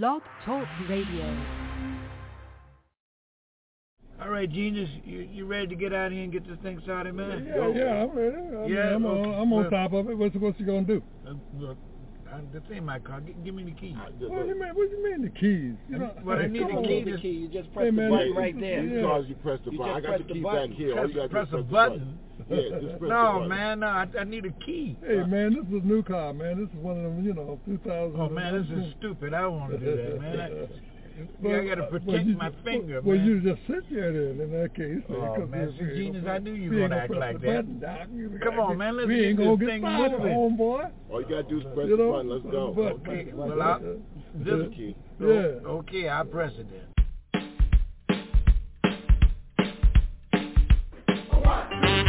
Blog Talk Radio. All right, Genius, you, you ready to get out of here and get this thing started, man? Yeah, yeah, I'm ready. I Yeah, mean, I'm, okay. on, I'm on Well- top of it. What's, what's you gonna do? Uh, look, this ain't my car. G- give me the key. Uh, what do you mean? What do you mean the keys? You know, Well, I need the on. key the key. You just Hey, press the button right there. yeah. As you press the You button. I got the the key button. back here. All you gotta Press a press the button. Yeah, just press No, button. man, no, I, I need a key. Hey man, this is a new car, man. This is one of them, you know, 2000. Oh man, this is stupid. I don't want to do that, man. I, Well, I gotta uh, protect well, you- my finger, Well, man. you just sit there then. In that case, Oh, because man, we- see, Genius, I knew you were gonna act like that. button, Come on, man, let's we get this get thing started, moving. homeboy. All you gotta do is press You the button. Let's go. but- Okay, but- well, I'll, This this, key. Yeah. okay, I'll press it then. I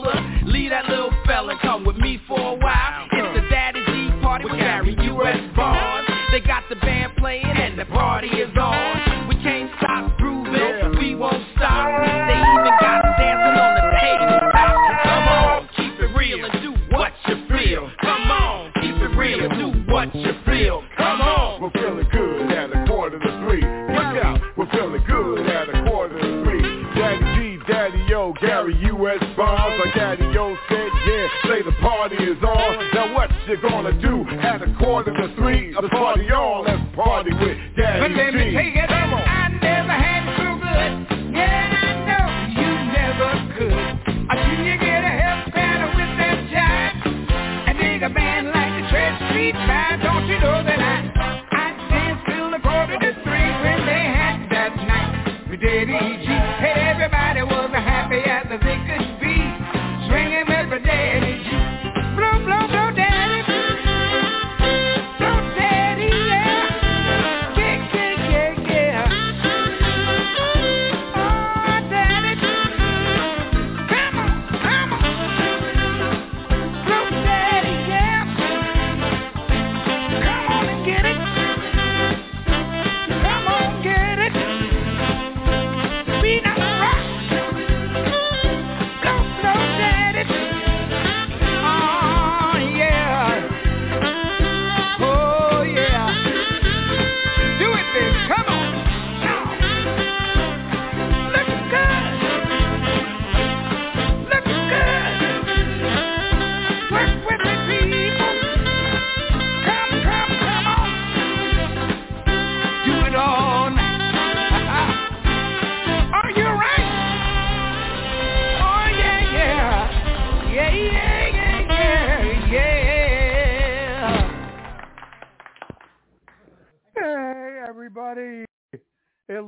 her, leave that little fella, come with me for a while. It's the Daddy G party with Gary U.S. Bonds. They got the band playing and the party is on. What you gonna do at a quarter to three? A party on,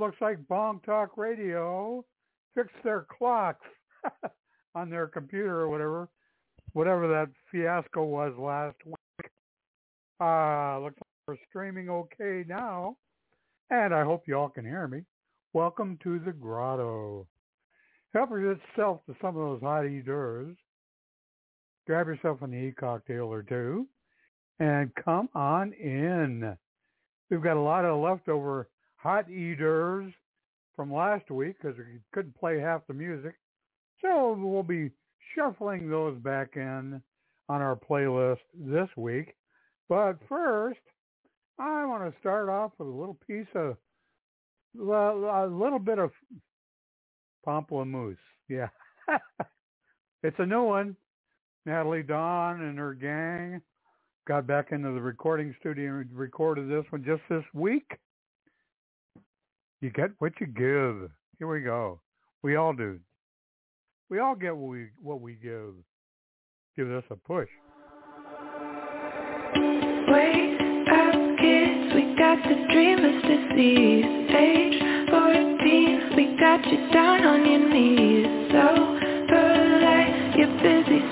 looks like Blog Talk Radio fixed their clocks on their computer or whatever, whatever that fiasco was last week. Uh, looks like we're streaming okay now, and I hope y'all can hear me. Welcome to the grotto. Help yourself to some of those hot eaters. Grab yourself an e-cocktail or two, and come on in. We've got a lot of leftover hot eaters from last week because we couldn't play half the music. So we'll be shuffling those back in on our playlist this week. But first, I want to start off with a little piece of a little bit of Pomplamoose. Yeah. it's a new one. Nataly Dawn and her gang got back into the recording studio and recorded this one just this week. You get what you give. Here we go. We all do. We all get what we what we give. Give us a push. Wake up, kids. We got the dreamers disease. Age 14. We got you down on your knees. So polite. You're busy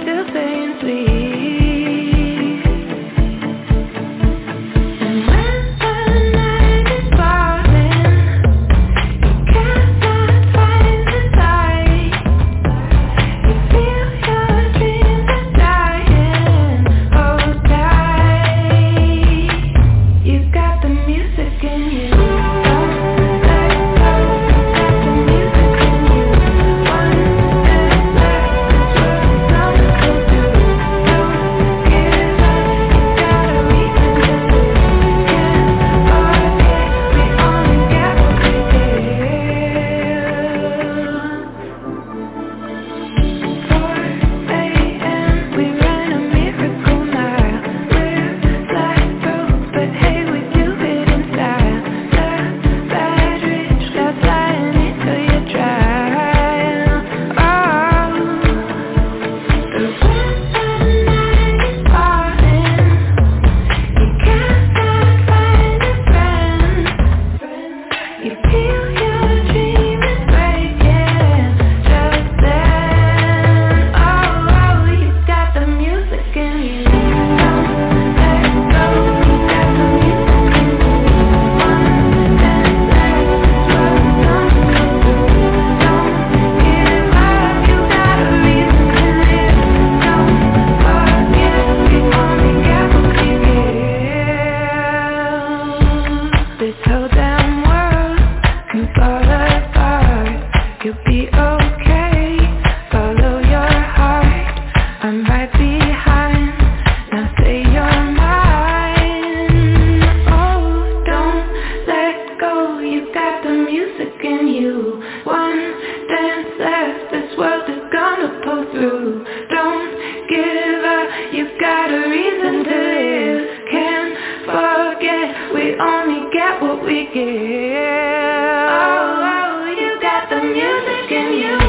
real. Oh, oh, you got the music in you.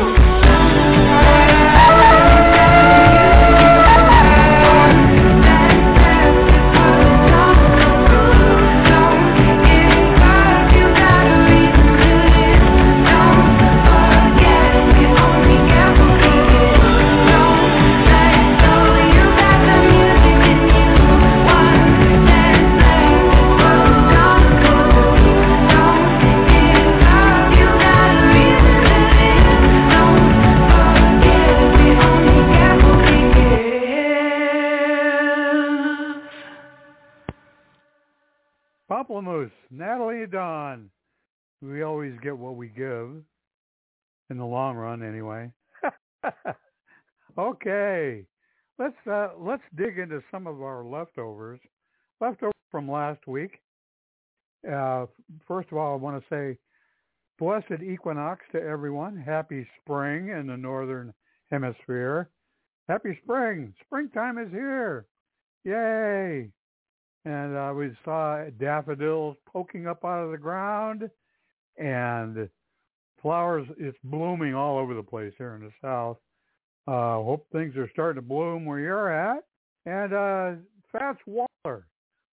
Some of our leftovers, leftovers from last week. Uh, first of all, I want to say blessed equinox to everyone. Happy spring in the northern hemisphere. Happy spring. Springtime is here. Yay. And uh, we saw daffodils poking up out of the ground and flowers. It's blooming all over the place here in the south. Uh, hope things are starting to bloom where you're at. And uh, Fats Waller,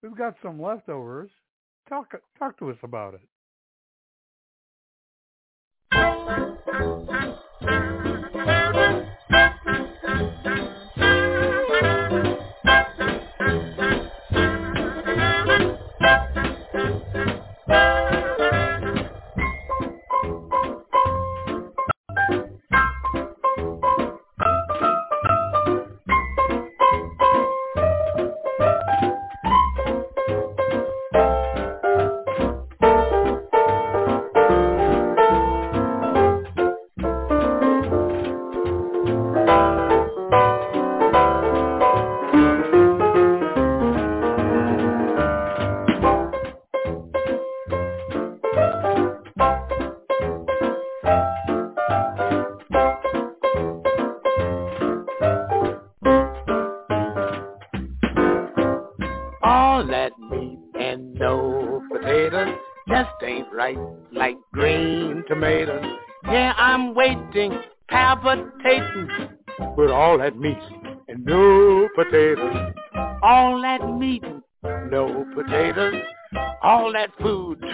we've got some leftovers. Talk talk to us about it.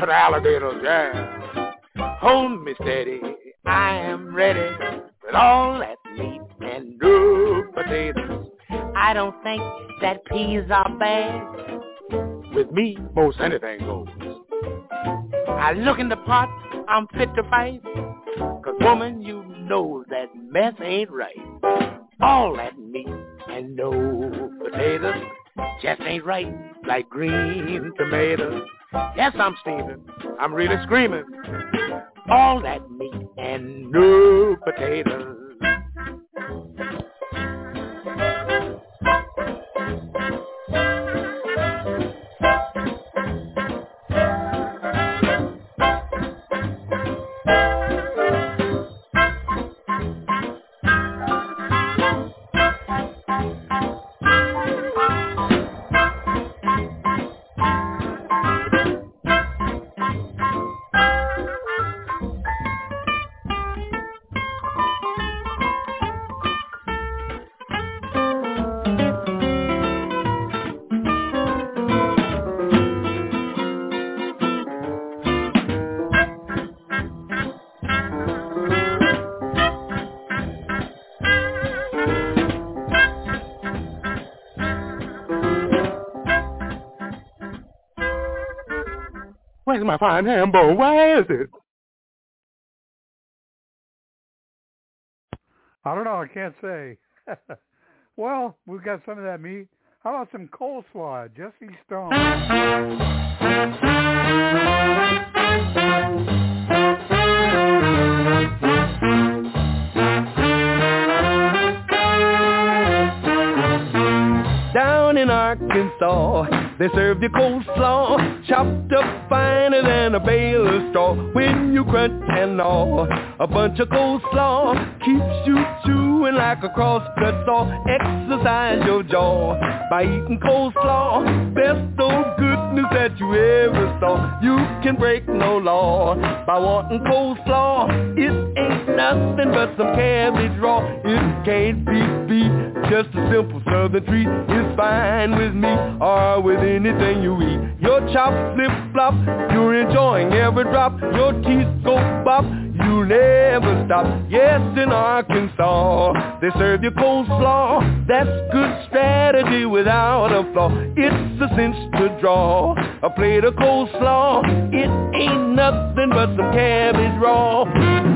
To the alligators, yeah. Hold me steady, I am ready with all that meat and no potatoes. I don't think that peas are bad. With me, most anything goes. I look in the pot, I'm fit to fight. Cause woman, you know that mess ain't right. All that meat and no potatoes just ain't right like green tomatoes. Yes, I'm steaming. I'm really screaming. All that meat and no potatoes. My fine ham bone? Where is it? I don't know. I can't say. well, we've got some of that meat. How about some coleslaw? Jesse Stone. They serve you coleslaw, chopped up finer than a bale of straw. When you crunch and gnaw, a bunch of coleslaw keeps you chewing like a crosscut saw. Exercise your jaw by eating coleslaw. Best old goodness that you ever saw. You can break no law by wanting coleslaw. It nothing but some cabbage raw. It can't be beat. Just a simple southern treat is fine with me or with anything you eat. Your chops flip flop, you're enjoying every drop. Your teeth go bop, you never stop. Yes, in Arkansas, they serve you coleslaw. That's good strategy without a flaw. It's a cinch to draw a plate of coleslaw. It ain't nothing but some cabbage raw.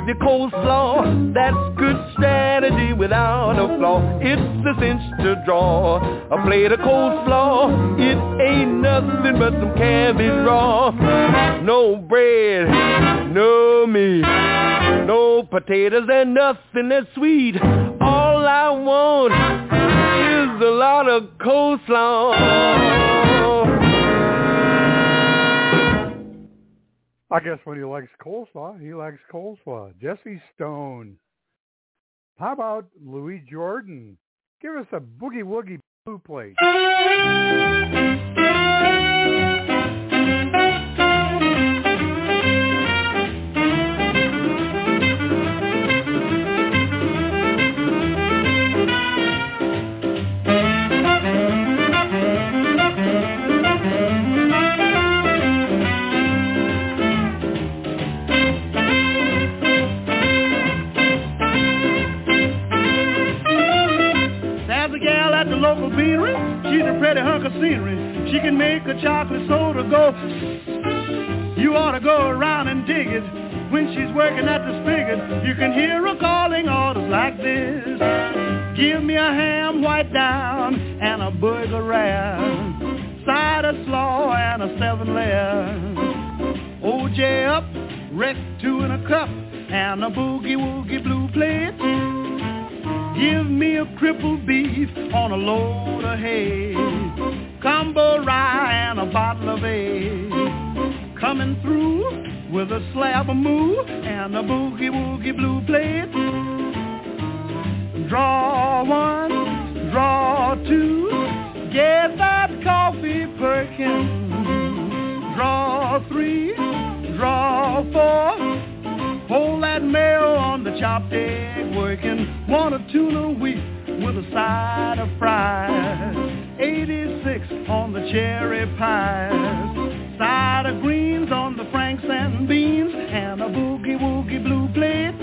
serve you coleslaw. That's good strategy without a flaw. It's a cinch to draw a plate of coleslaw. It ain't nothing but some cabbage raw. No bread, no meat, no potatoes, and nothing that's sweet. Likes coleslaw, he likes coleslaw. Jesse Stone. How about Louis Jordan? Give us a boogie woogie Blue Plate. Beanery. She's a pretty hunk of scenery. She can make a chocolate soda go. You ought to go around and dig it. When she's working at the spigot, you can hear her calling orders like this. Give me a ham white down and a burger rare. Cider slaw and a seven layer. OJ up, wreck two in a cup and a boogie woogie blue plate. Give me a crippled beef on a load of hay. Combo rye and a bottle of ale. Coming through with a slab of moo and a boogie woogie blue plate. Draw one, draw two, get that coffee perking. Draw three, draw four, Hold that mail on the chopped egg working. Want a tuna wheat with a side of fries. 86 on the cherry pies. Side of greens on the franks and beans. And a boogie woogie blue plate.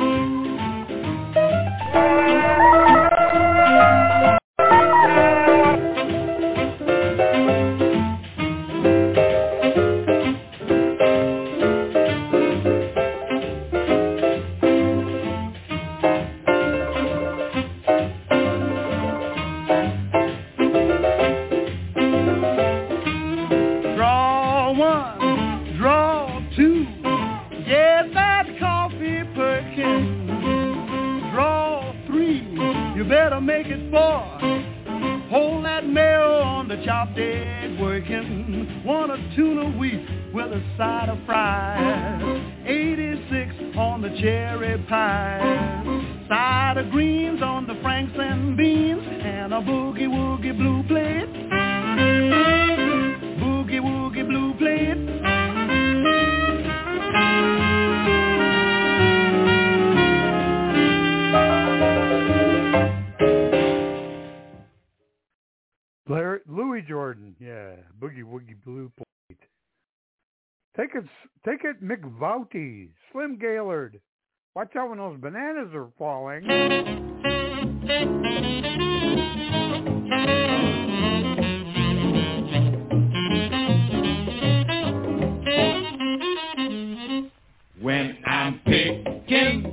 Slim Gaillard. Watch out when those bananas are falling. When I'm picking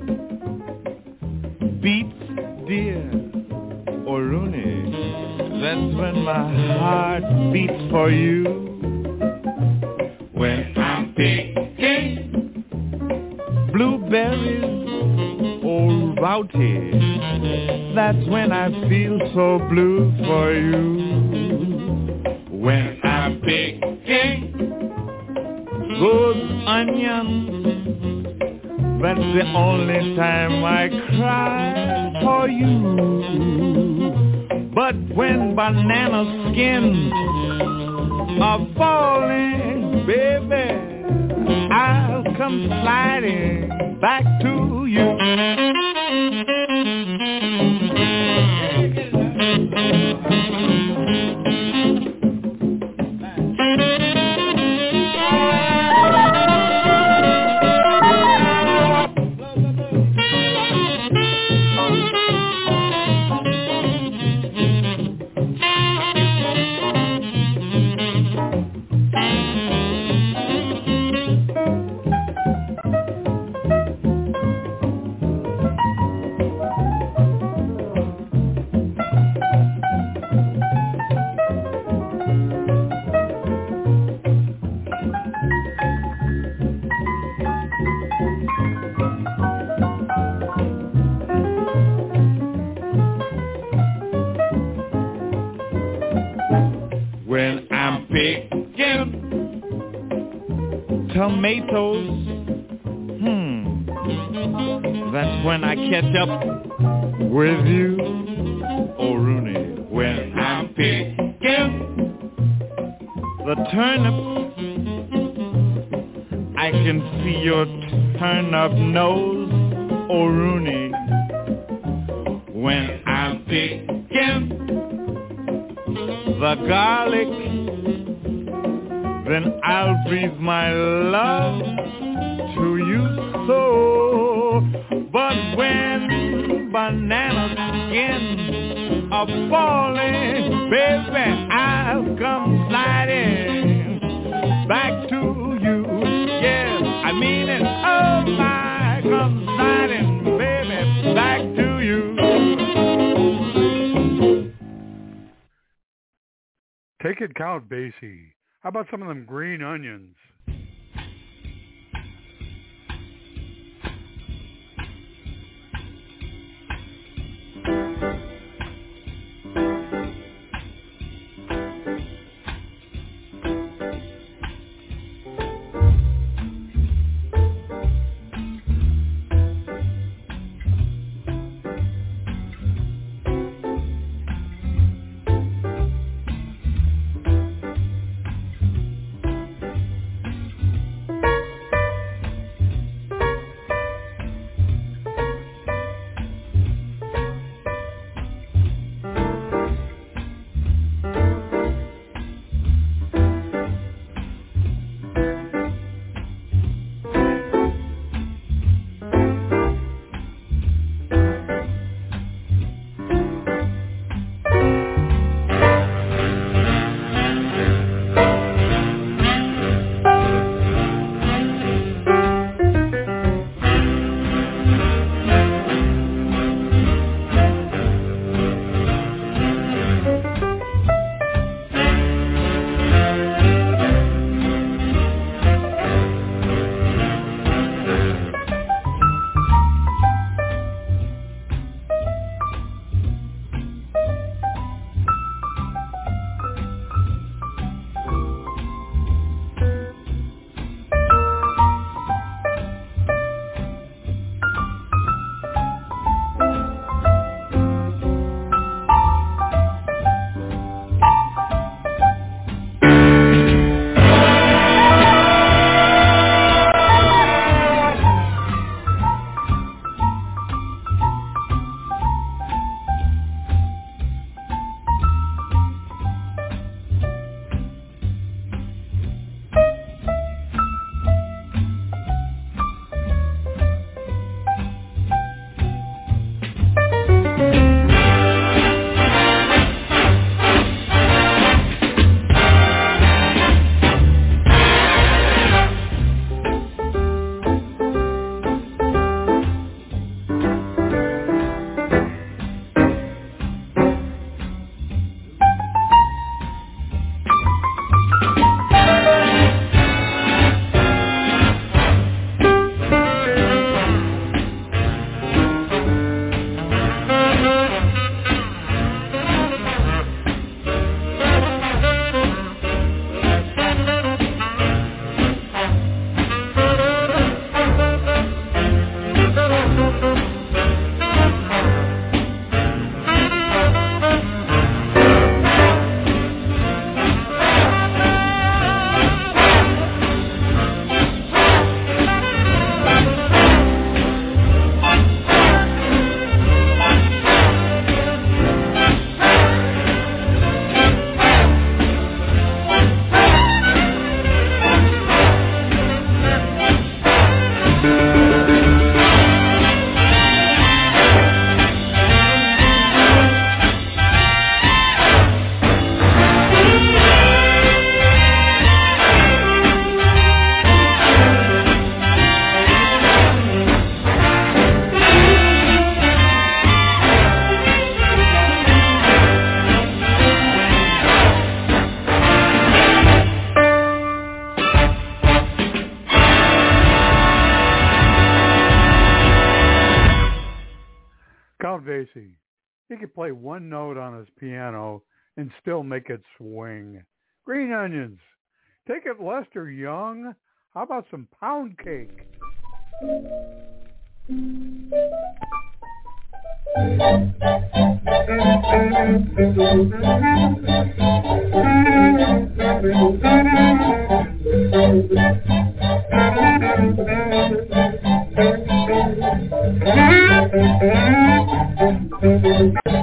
beets, dear, or Rooney, that's when my heart beats for you. Blueberries or rowdy, that's when I feel so blue for you. When I'm picking those onions, that's the only time I cry for you. But when banana skins are falling, come sliding back to When catch up with you, oh, O'Rooney, when I'm picking the turnip. I can see your turn-up nose at Count Basie. How about some of them green onions? play one note on his piano and still make it swing. Green onions. Take it Lester Young. How about some pound cake?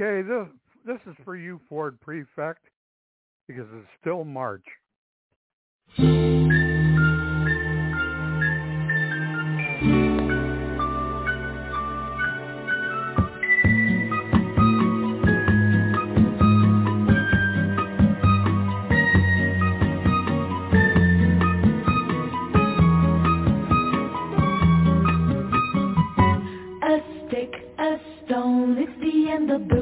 Okay, this this is for you, Ford Prefect, because it's still March. the blue.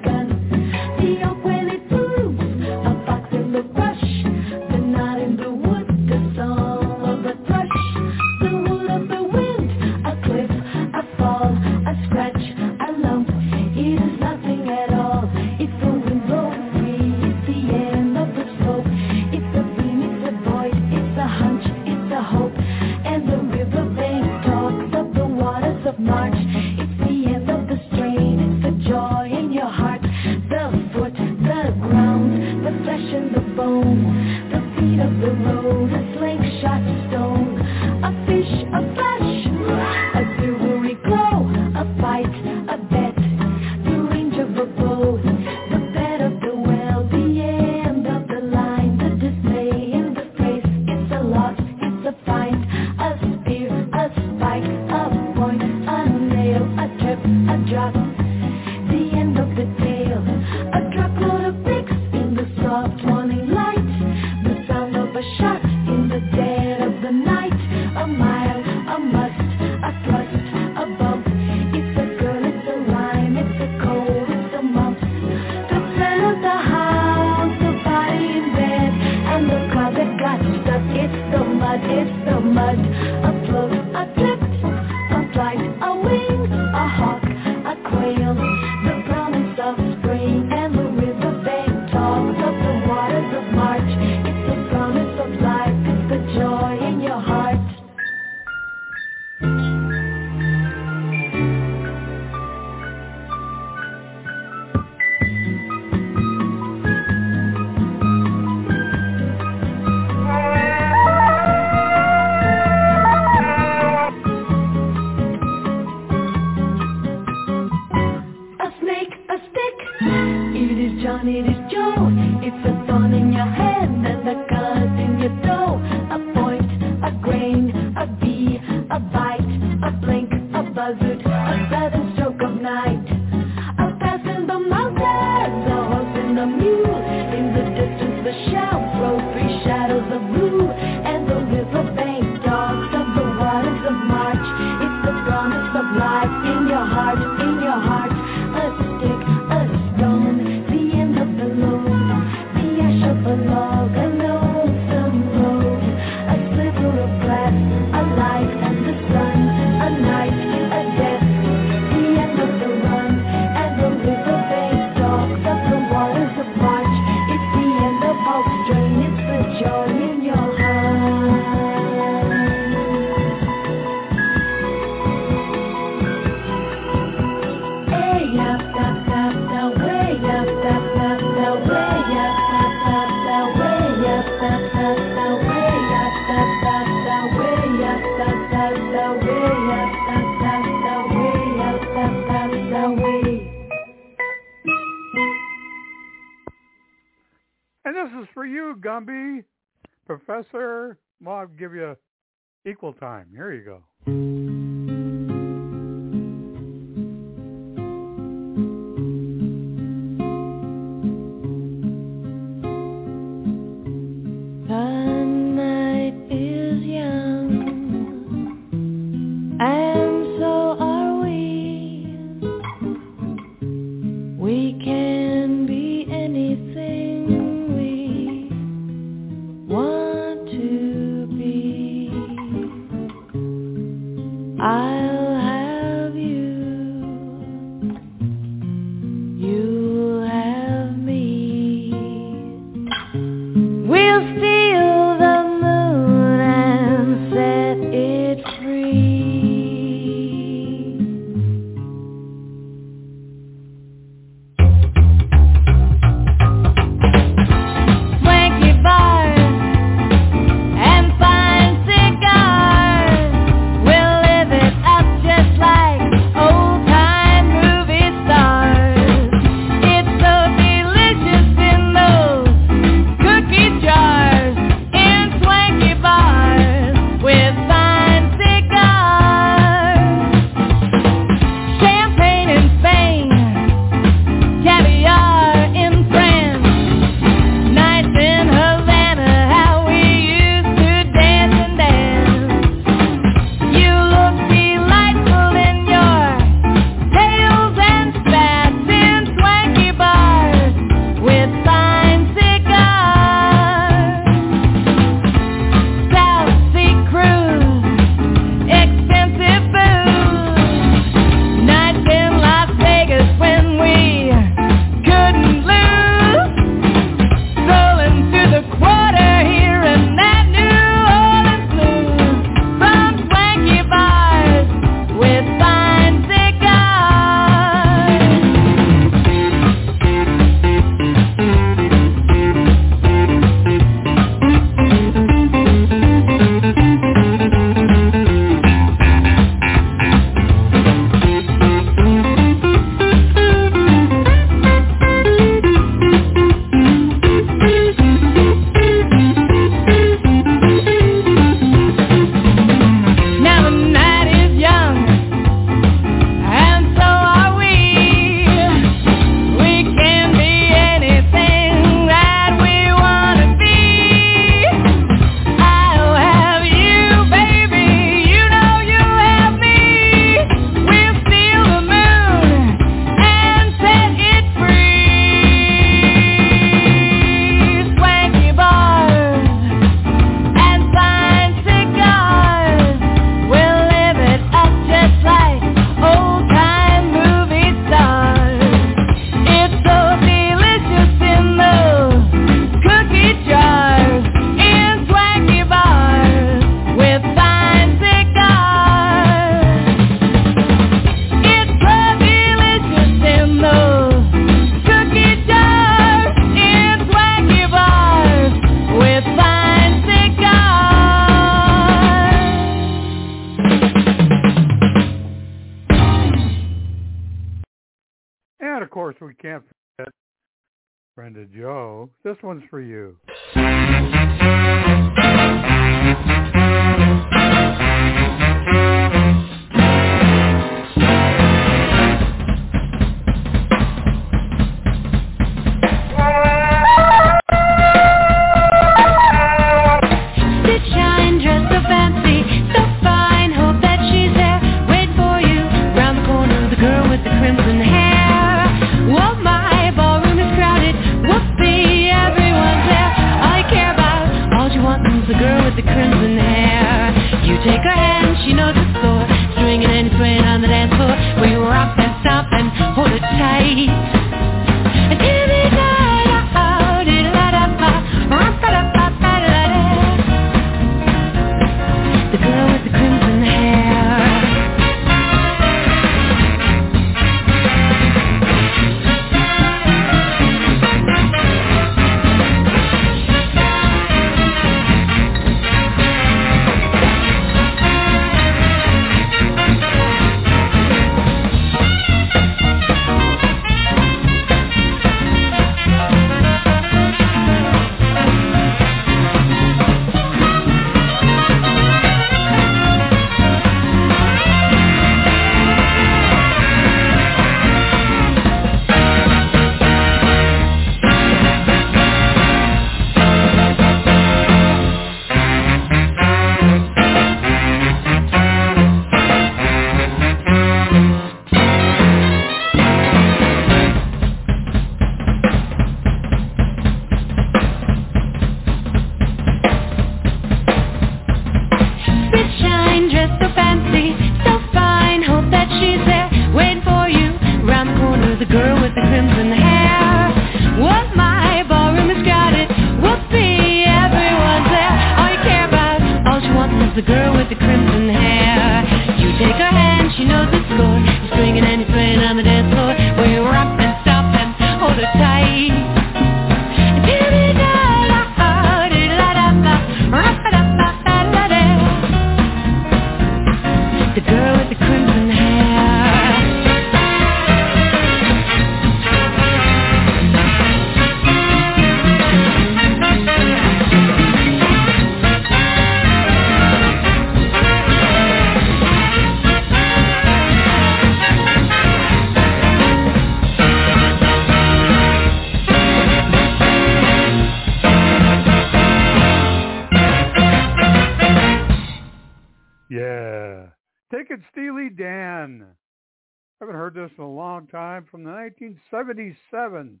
1977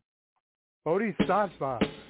Bodhisattva.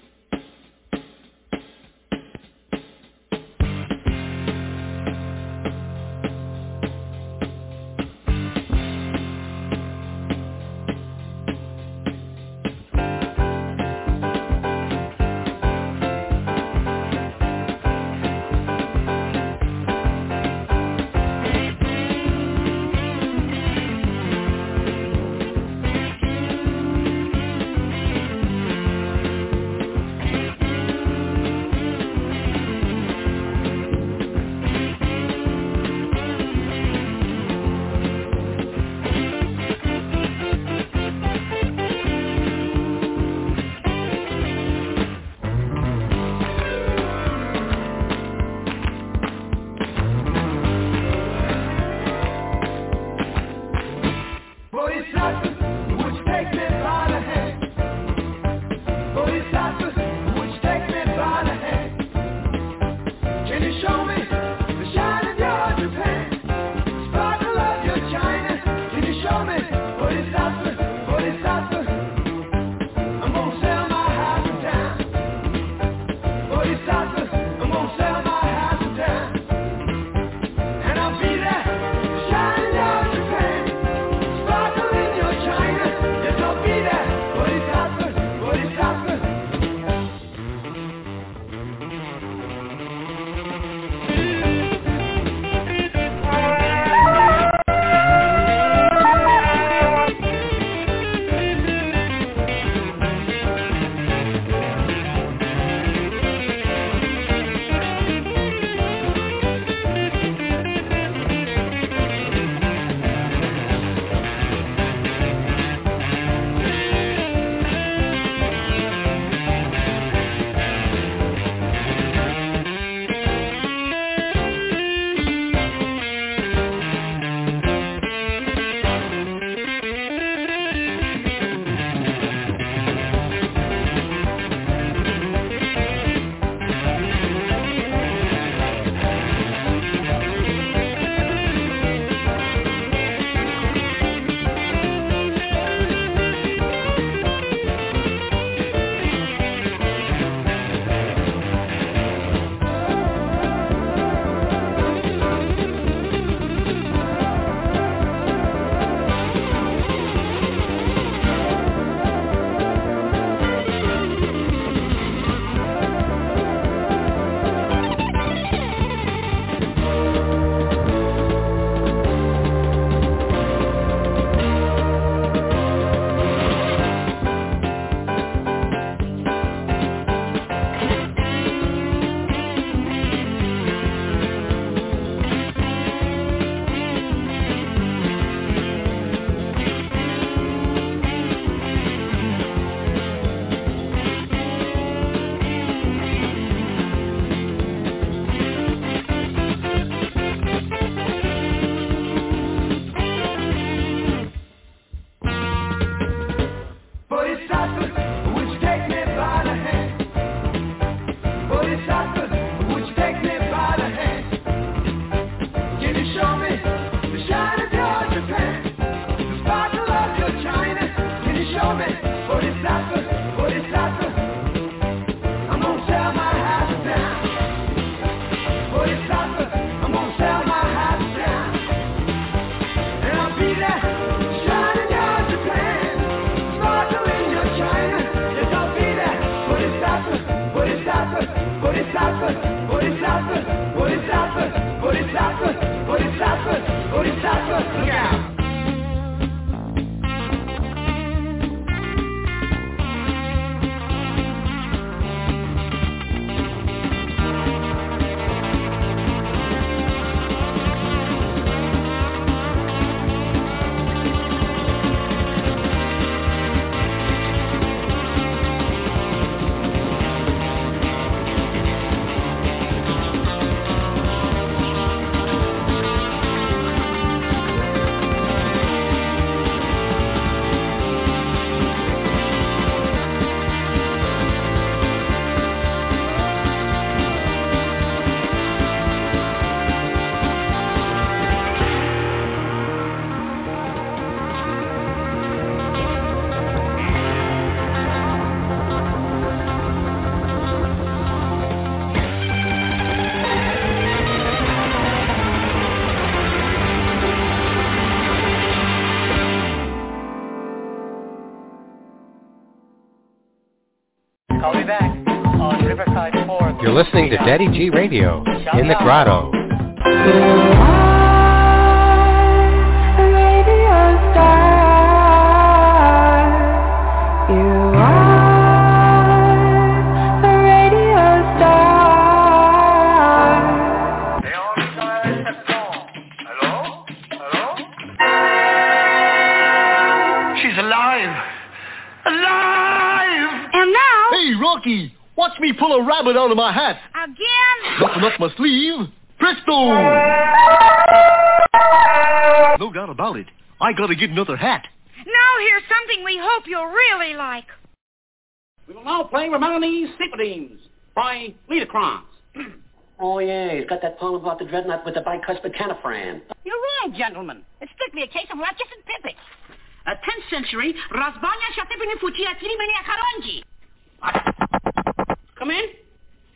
Listening G Radio in the grotto. You are a radio star. She's alive! Alive! And now, Hey, Rocky! Watch me pull a rabbit out of my hat. Again, Nothing up my sleeve. Presto! No doubt about it. I gotta get another hat. now here's something we hope you'll really like. We will now play Romani's Symphonies by Liederkranz. Oh, yeah, he's got that poem about the dreadnought with the bicuspid canifran. You're right, gentlemen. It's strictly a case of Ratchis and Pippets. A 10th century Razbanya Shatipini Fuchia Tirimeni Akaronji. Come in.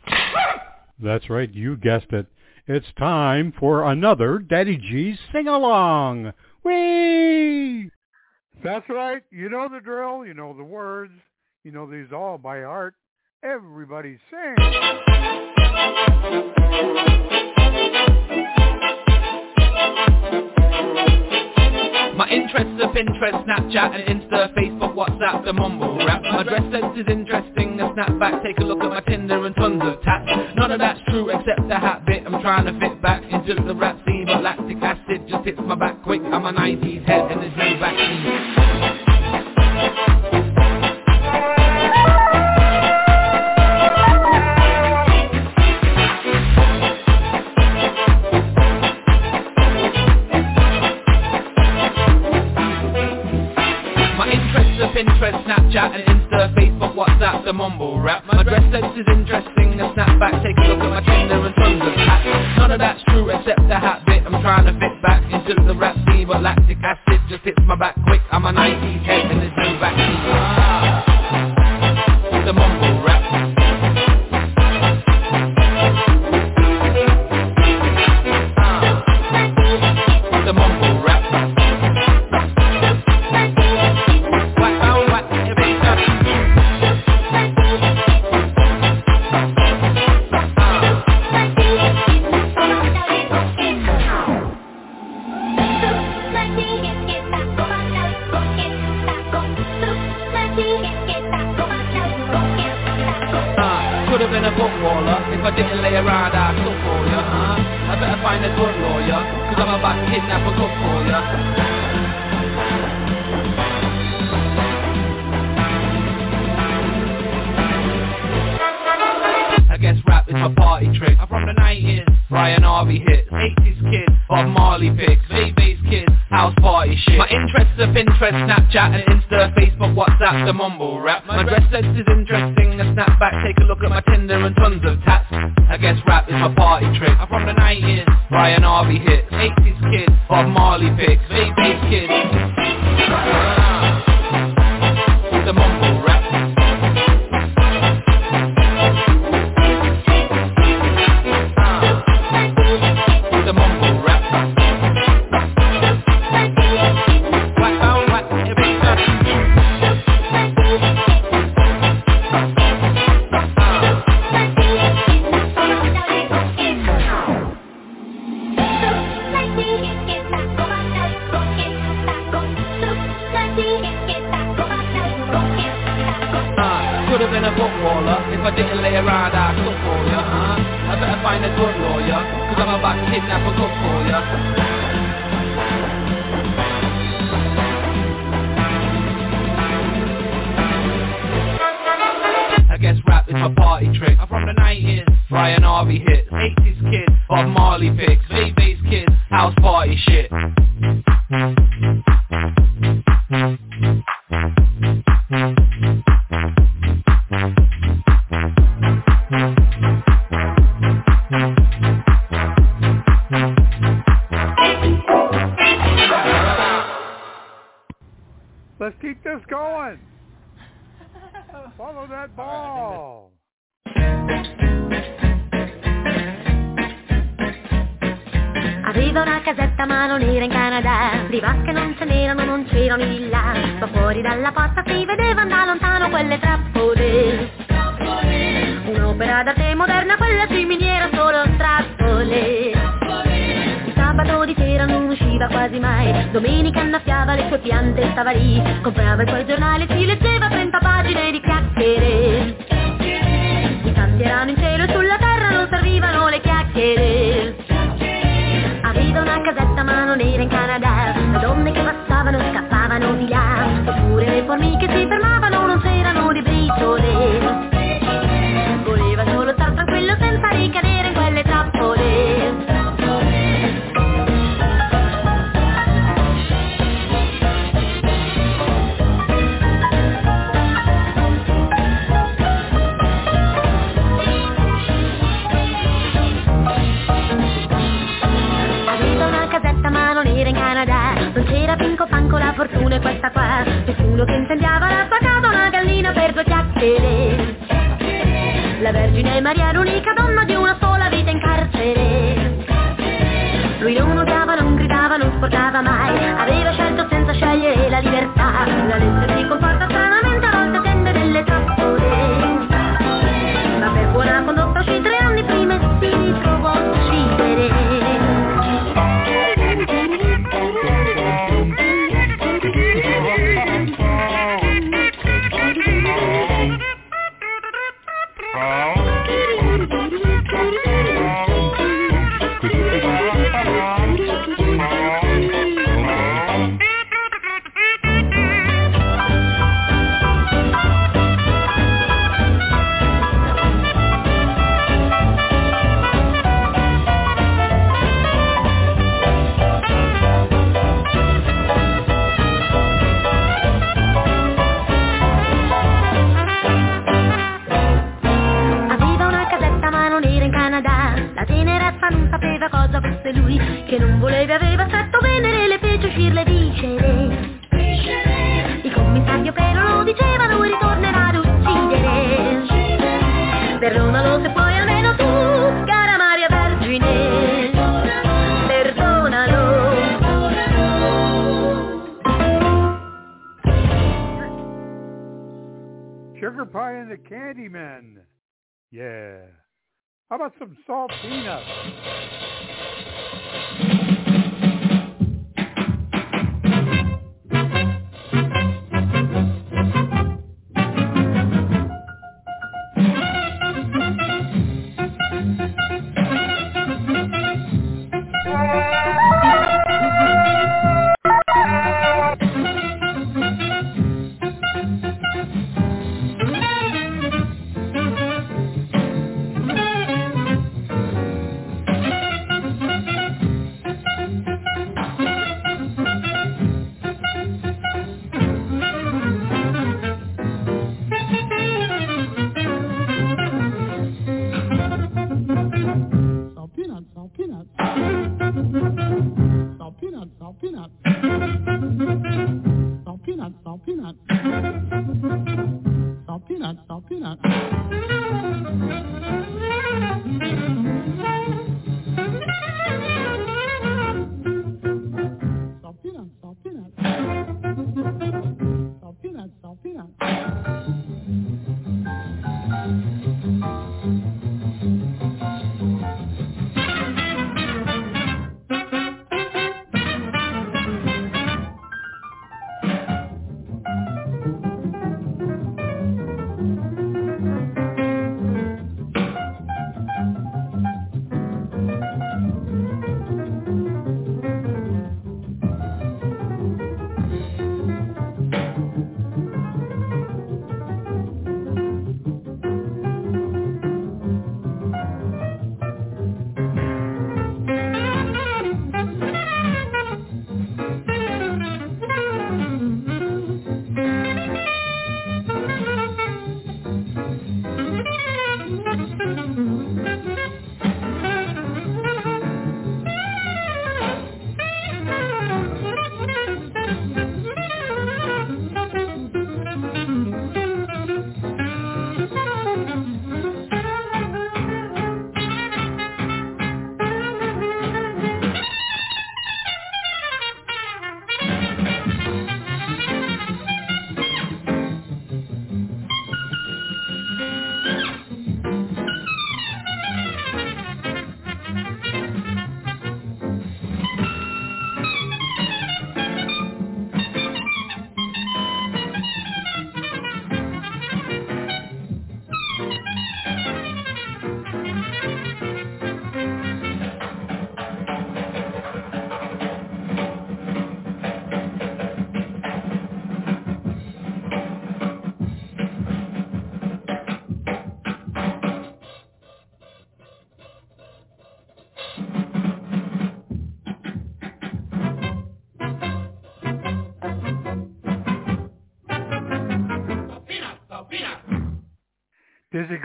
That's right, you guessed it. It's time for another Daddy G's sing-along. Whee! That's right. You know the drill. You know the words. You know these all by heart. Everybody sing. My interests are Pinterest, Snapchat and Insta, Facebook, WhatsApp, the mumble rap. My dress sense is interesting, a snapback, take a look at my Tinder and tons of tats. None of that's true except the hat bit, I'm trying to fit back into the rap scene, but lactic acid just hits my back quick. I'm a 90s head and there's no vaccine. Pinterest, Snapchat and Insta, Facebook, WhatsApp, the mumble rap. My dress sense is interesting, a snapback, take a look at my Tinder and tons of hats. None of that's true except the hat bit, I'm trying to fit back into the rap scene, but lactic acid just hits my back quick. I'm a 90s head and there's no vaccine. Find a good lawyer, cause I'm about to kidnap a cook for ya. I guess rap is my party trick. I'm from the 90s, Brian Harvey hits, 80s kid, Bob Marley picks, bass kids, house party shit. My interests are Pinterest, Snapchat and Insta, Facebook, WhatsApp, the mumble rap. My dress sense is interesting, a snapback, take a look at my Tinder and tons of tats. I guess rap is my party trick. I'm from the 90s, Brian Harvey hits, 80s kid, Bob Marley picks, bass kids.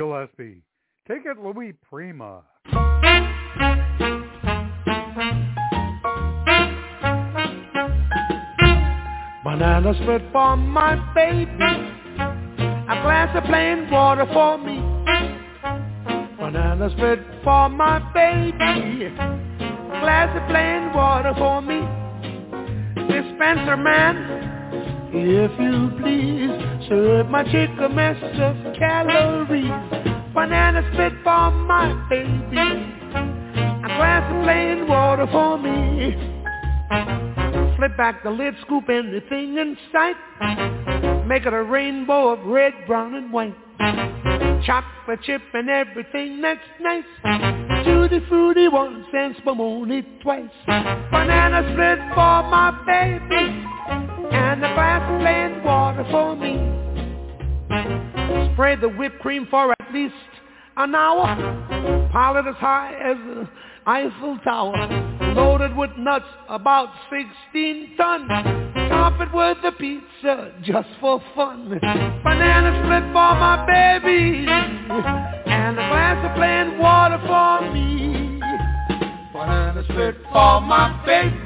Gillespie. Take it, Louis Prima. Banana split for my baby. A glass of plain water for me. Banana split for my baby. A glass of plain water for me. Dispenser man, if you please, serve my chick a mess calories. Banana split for my baby. A glass of plain water for me. Flip back the lid, scoop anything in sight. Make it a rainbow of red, brown, and white. Chocolate chip and everything that's nice. Tutti frutti once and spumoni twice. Banana split for my baby. And a glass of plain water for me. Spread the whipped cream for at least an hour. Pile it as high as the Eiffel Tower. Loaded with nuts, about 16 tons. Top it with the pizza, just for fun. Banana split for my baby. And a glass of plain water for me. Banana split for my baby.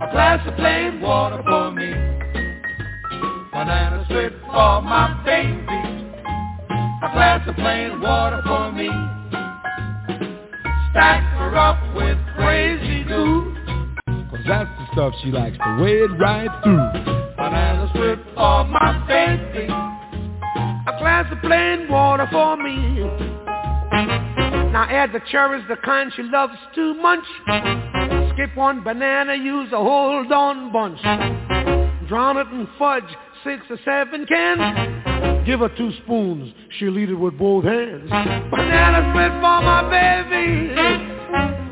A glass of plain water for me. Banana split for my baby. A glass of plain water for me. Stack her up with crazy glue. Cause that's the stuff she likes to wade right through. Banana split for my baby. A glass of plain water for me. Now add the cherries, the kind she loves to munch. Skip one banana, use a whole darn bunch. Drown it in fudge, six or seven cans. Give her two spoons, she'll eat it with both hands. Banana split for my baby,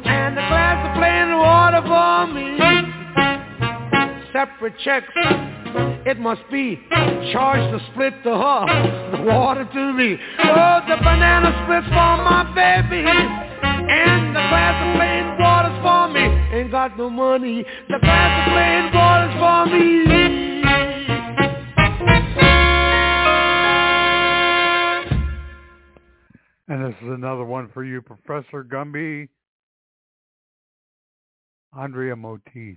and a glass of plain water for me. Separate checks, it must be. Charge the split to her, the water to me. Oh, the banana splits for my baby, and the glass of plain water's for me. Ain't got no money, the glass of plain water's for me. And this is another one for you, Professor Gumby. Andrea Motis.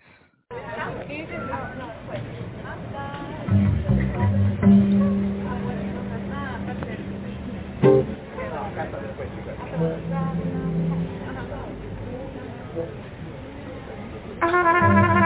Ah.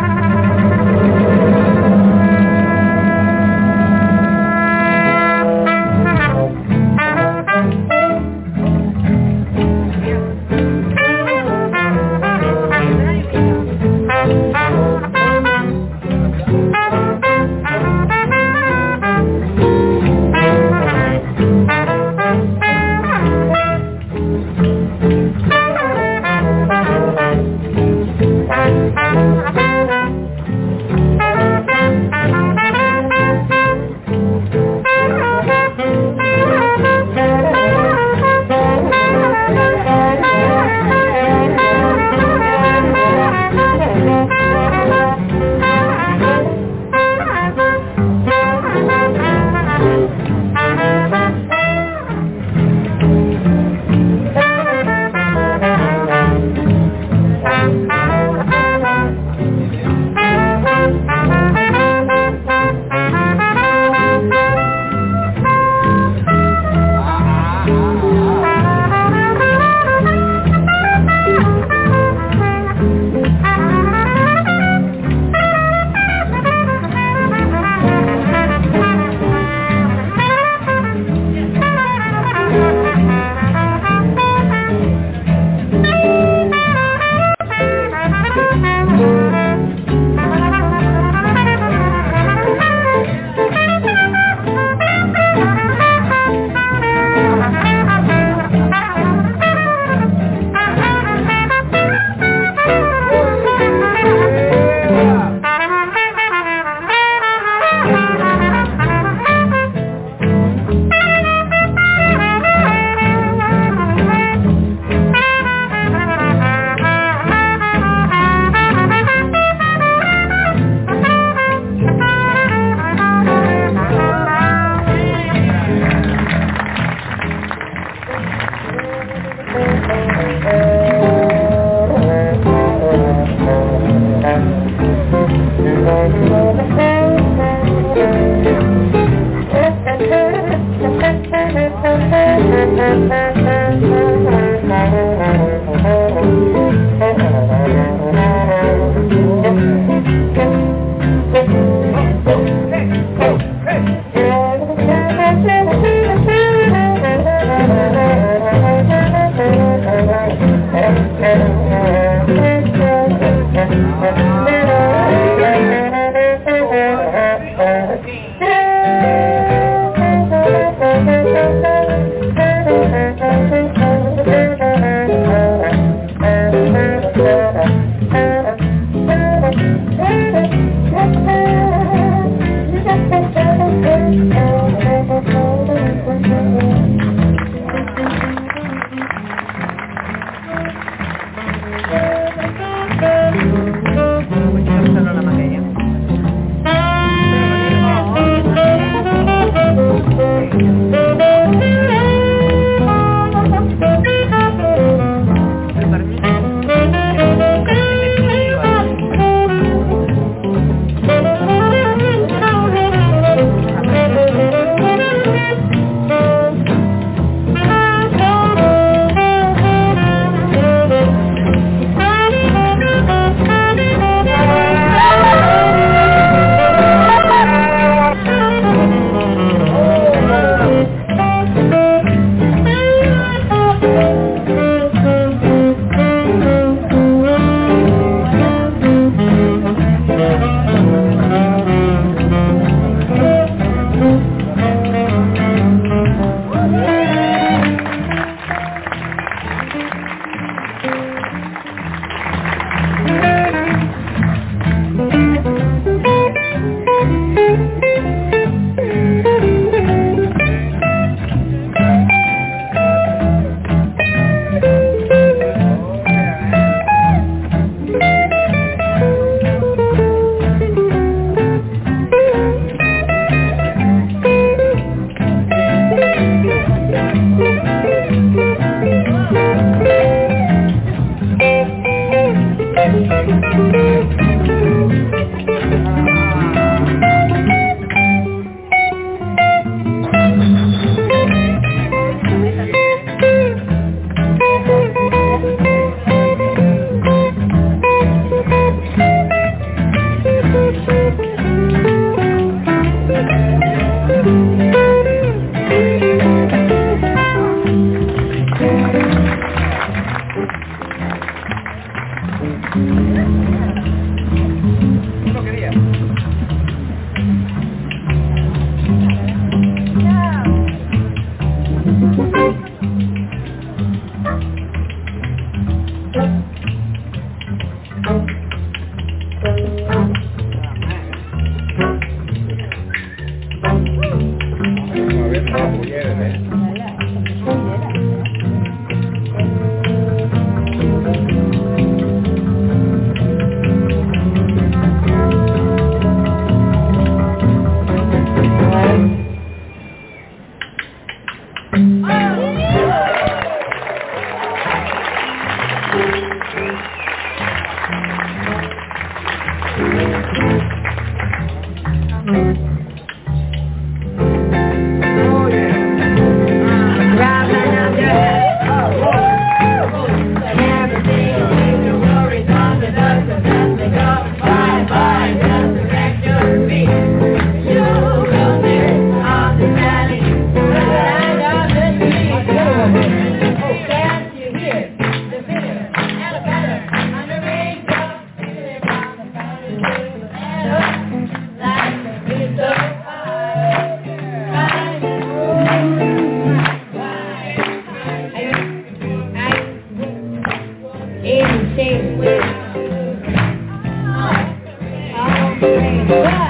Thank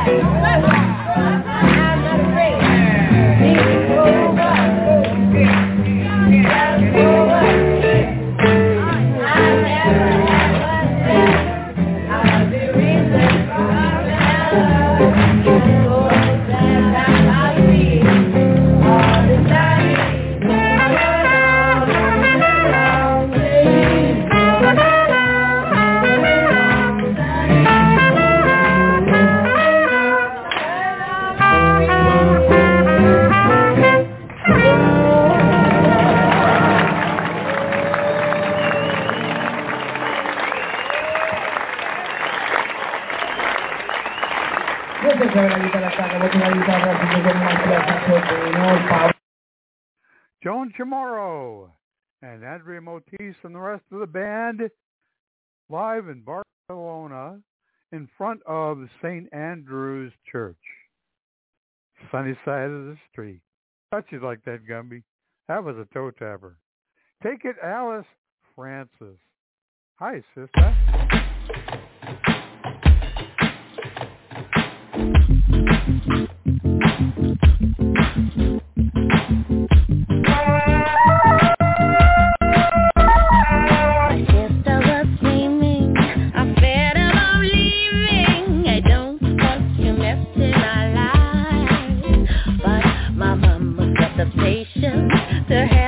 you. rest of the band live in Barcelona in front of St. Andrew's Church. Sunny side of the street. Thought you like that, Gumby. That was a toe tapper. Take it, Alice Francis. Hi, sister. to have.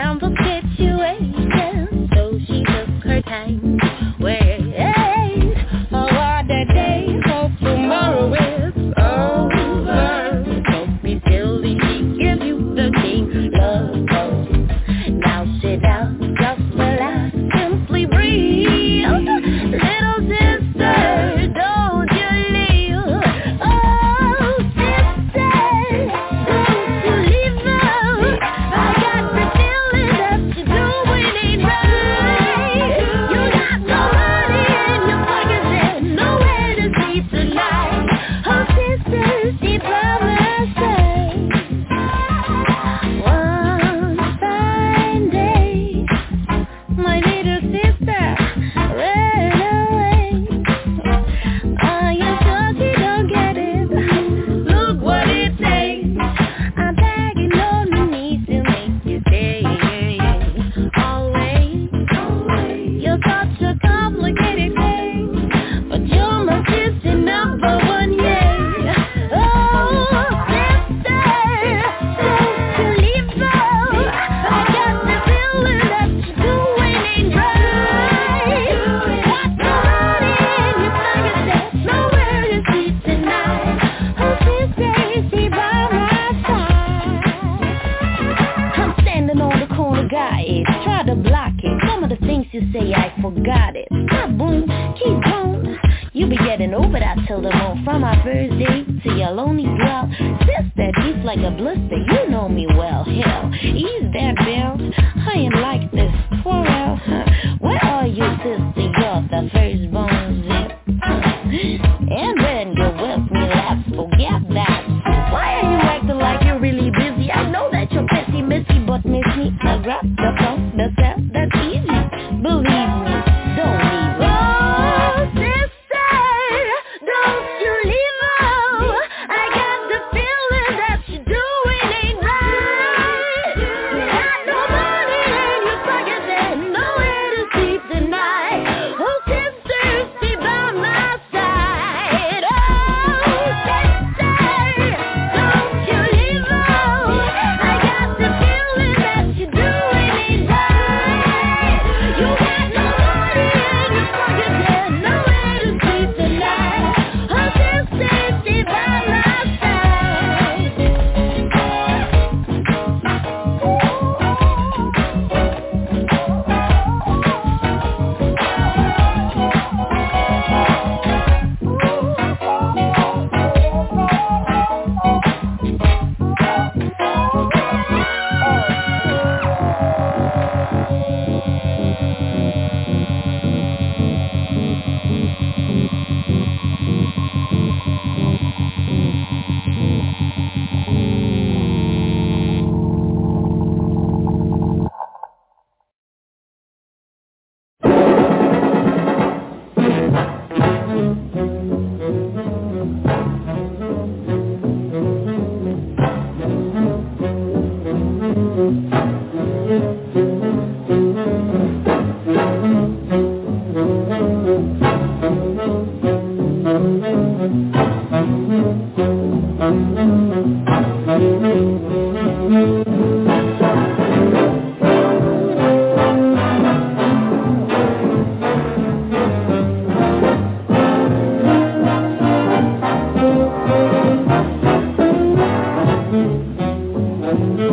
Thank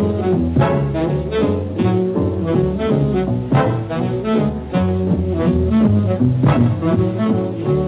you.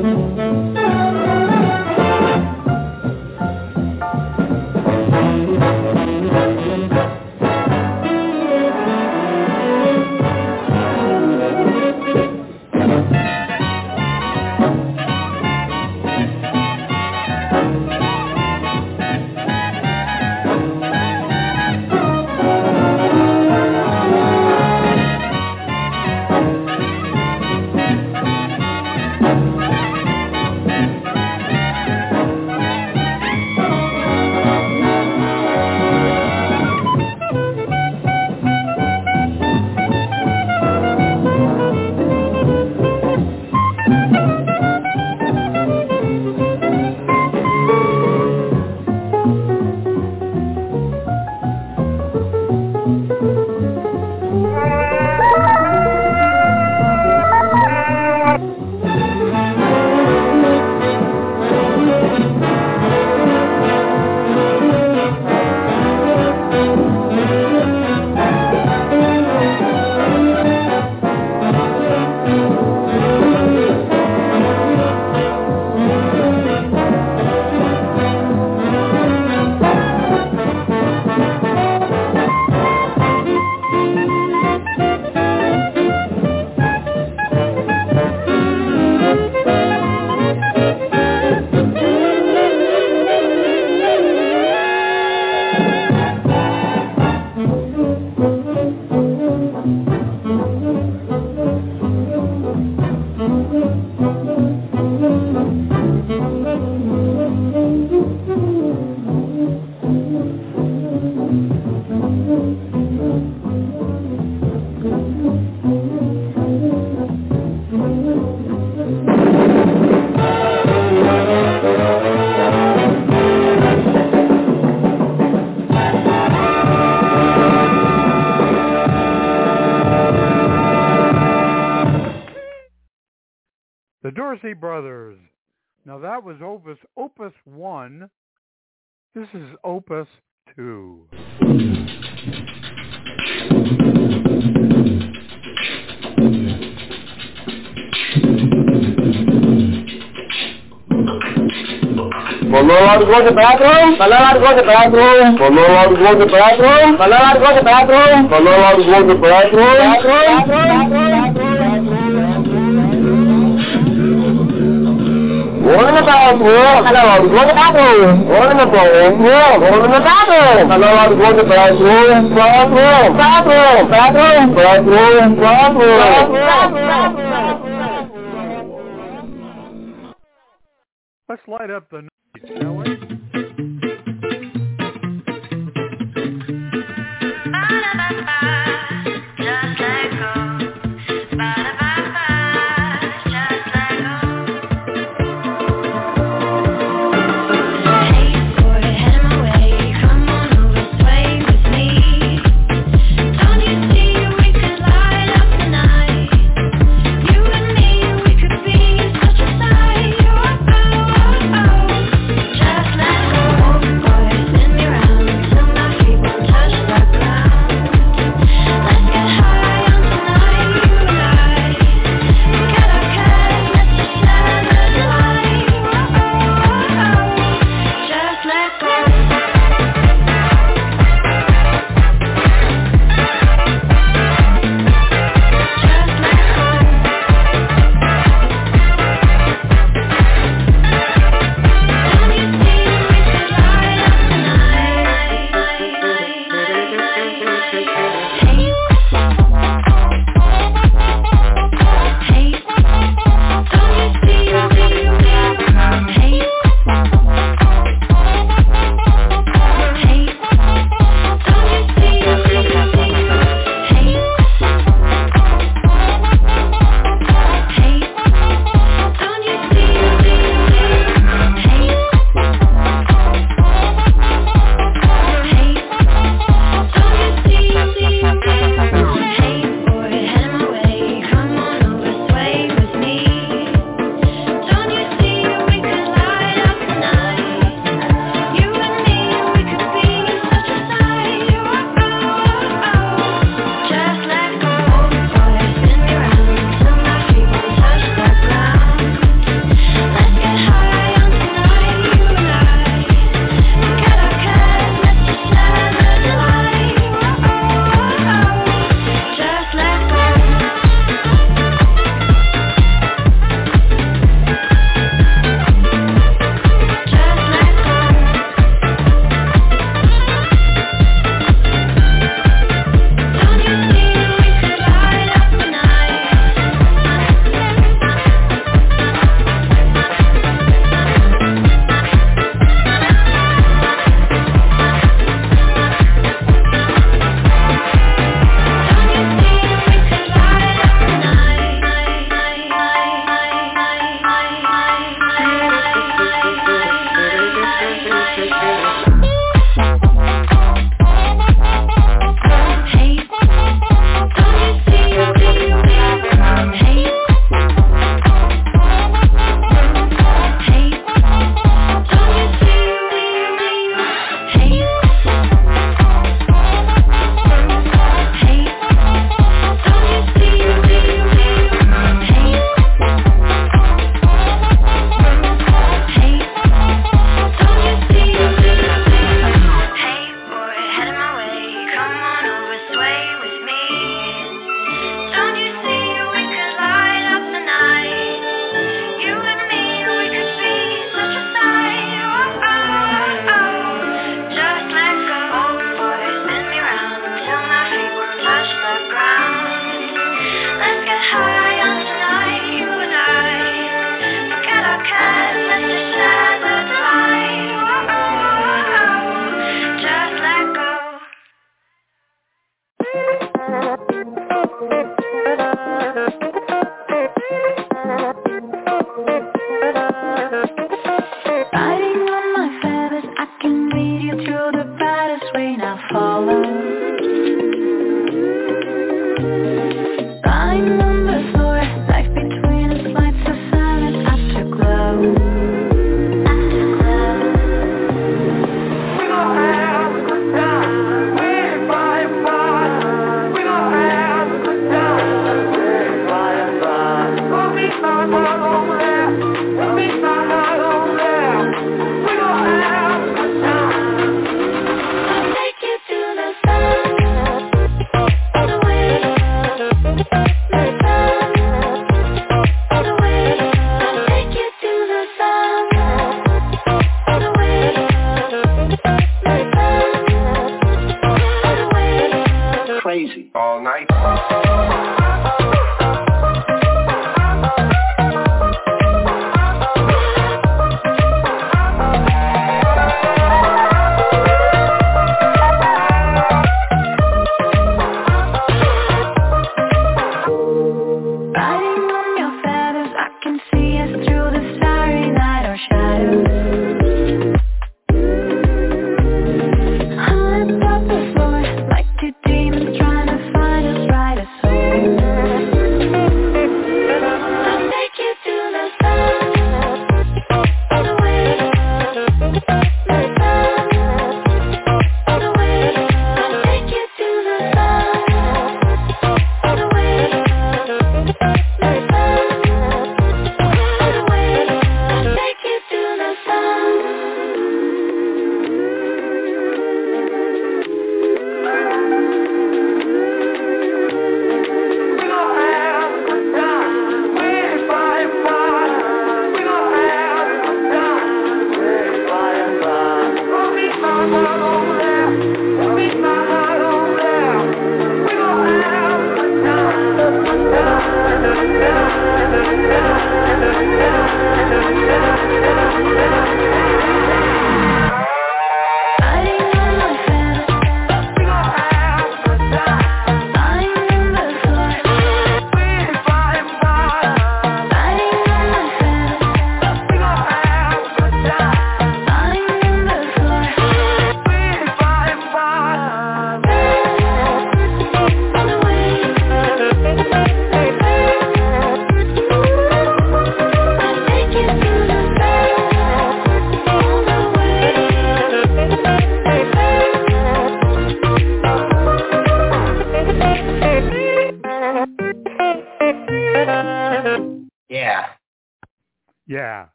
Dorsey Brothers. Now that was Opus Opus 1. This is Opus 2. Below to go to the bathroom. Below to go to the bathroom. Below to go to the bathroom. Below to go to the bathroom. Below to go to the bathroom. One in the bathroom. Let's light up the night, shall we?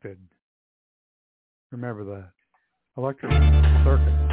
Connected. Remember that. Electric circuit.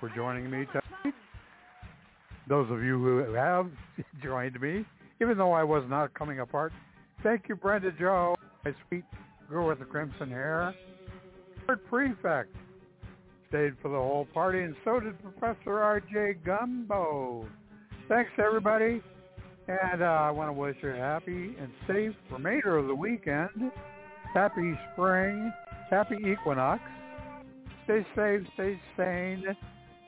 For joining me tonight. Those of you who have joined me, even though I was not coming apart, thank you, Brenda Joe, my sweet girl with the crimson hair. Third prefect stayed for the whole party, and so did Professor R.J. Gumbo. Thanks, everybody. And uh, I want to wish you a happy and safe remainder of the weekend. Happy spring. Happy equinox stay safe, stay sane,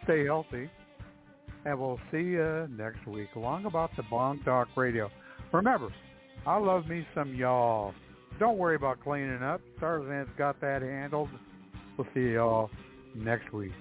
stay healthy, and we'll see you next week Long about the Blog Talk Radio. Remember, I love me some y'all. Don't worry about cleaning up. Starzan's got that handled. We'll see y'all next week.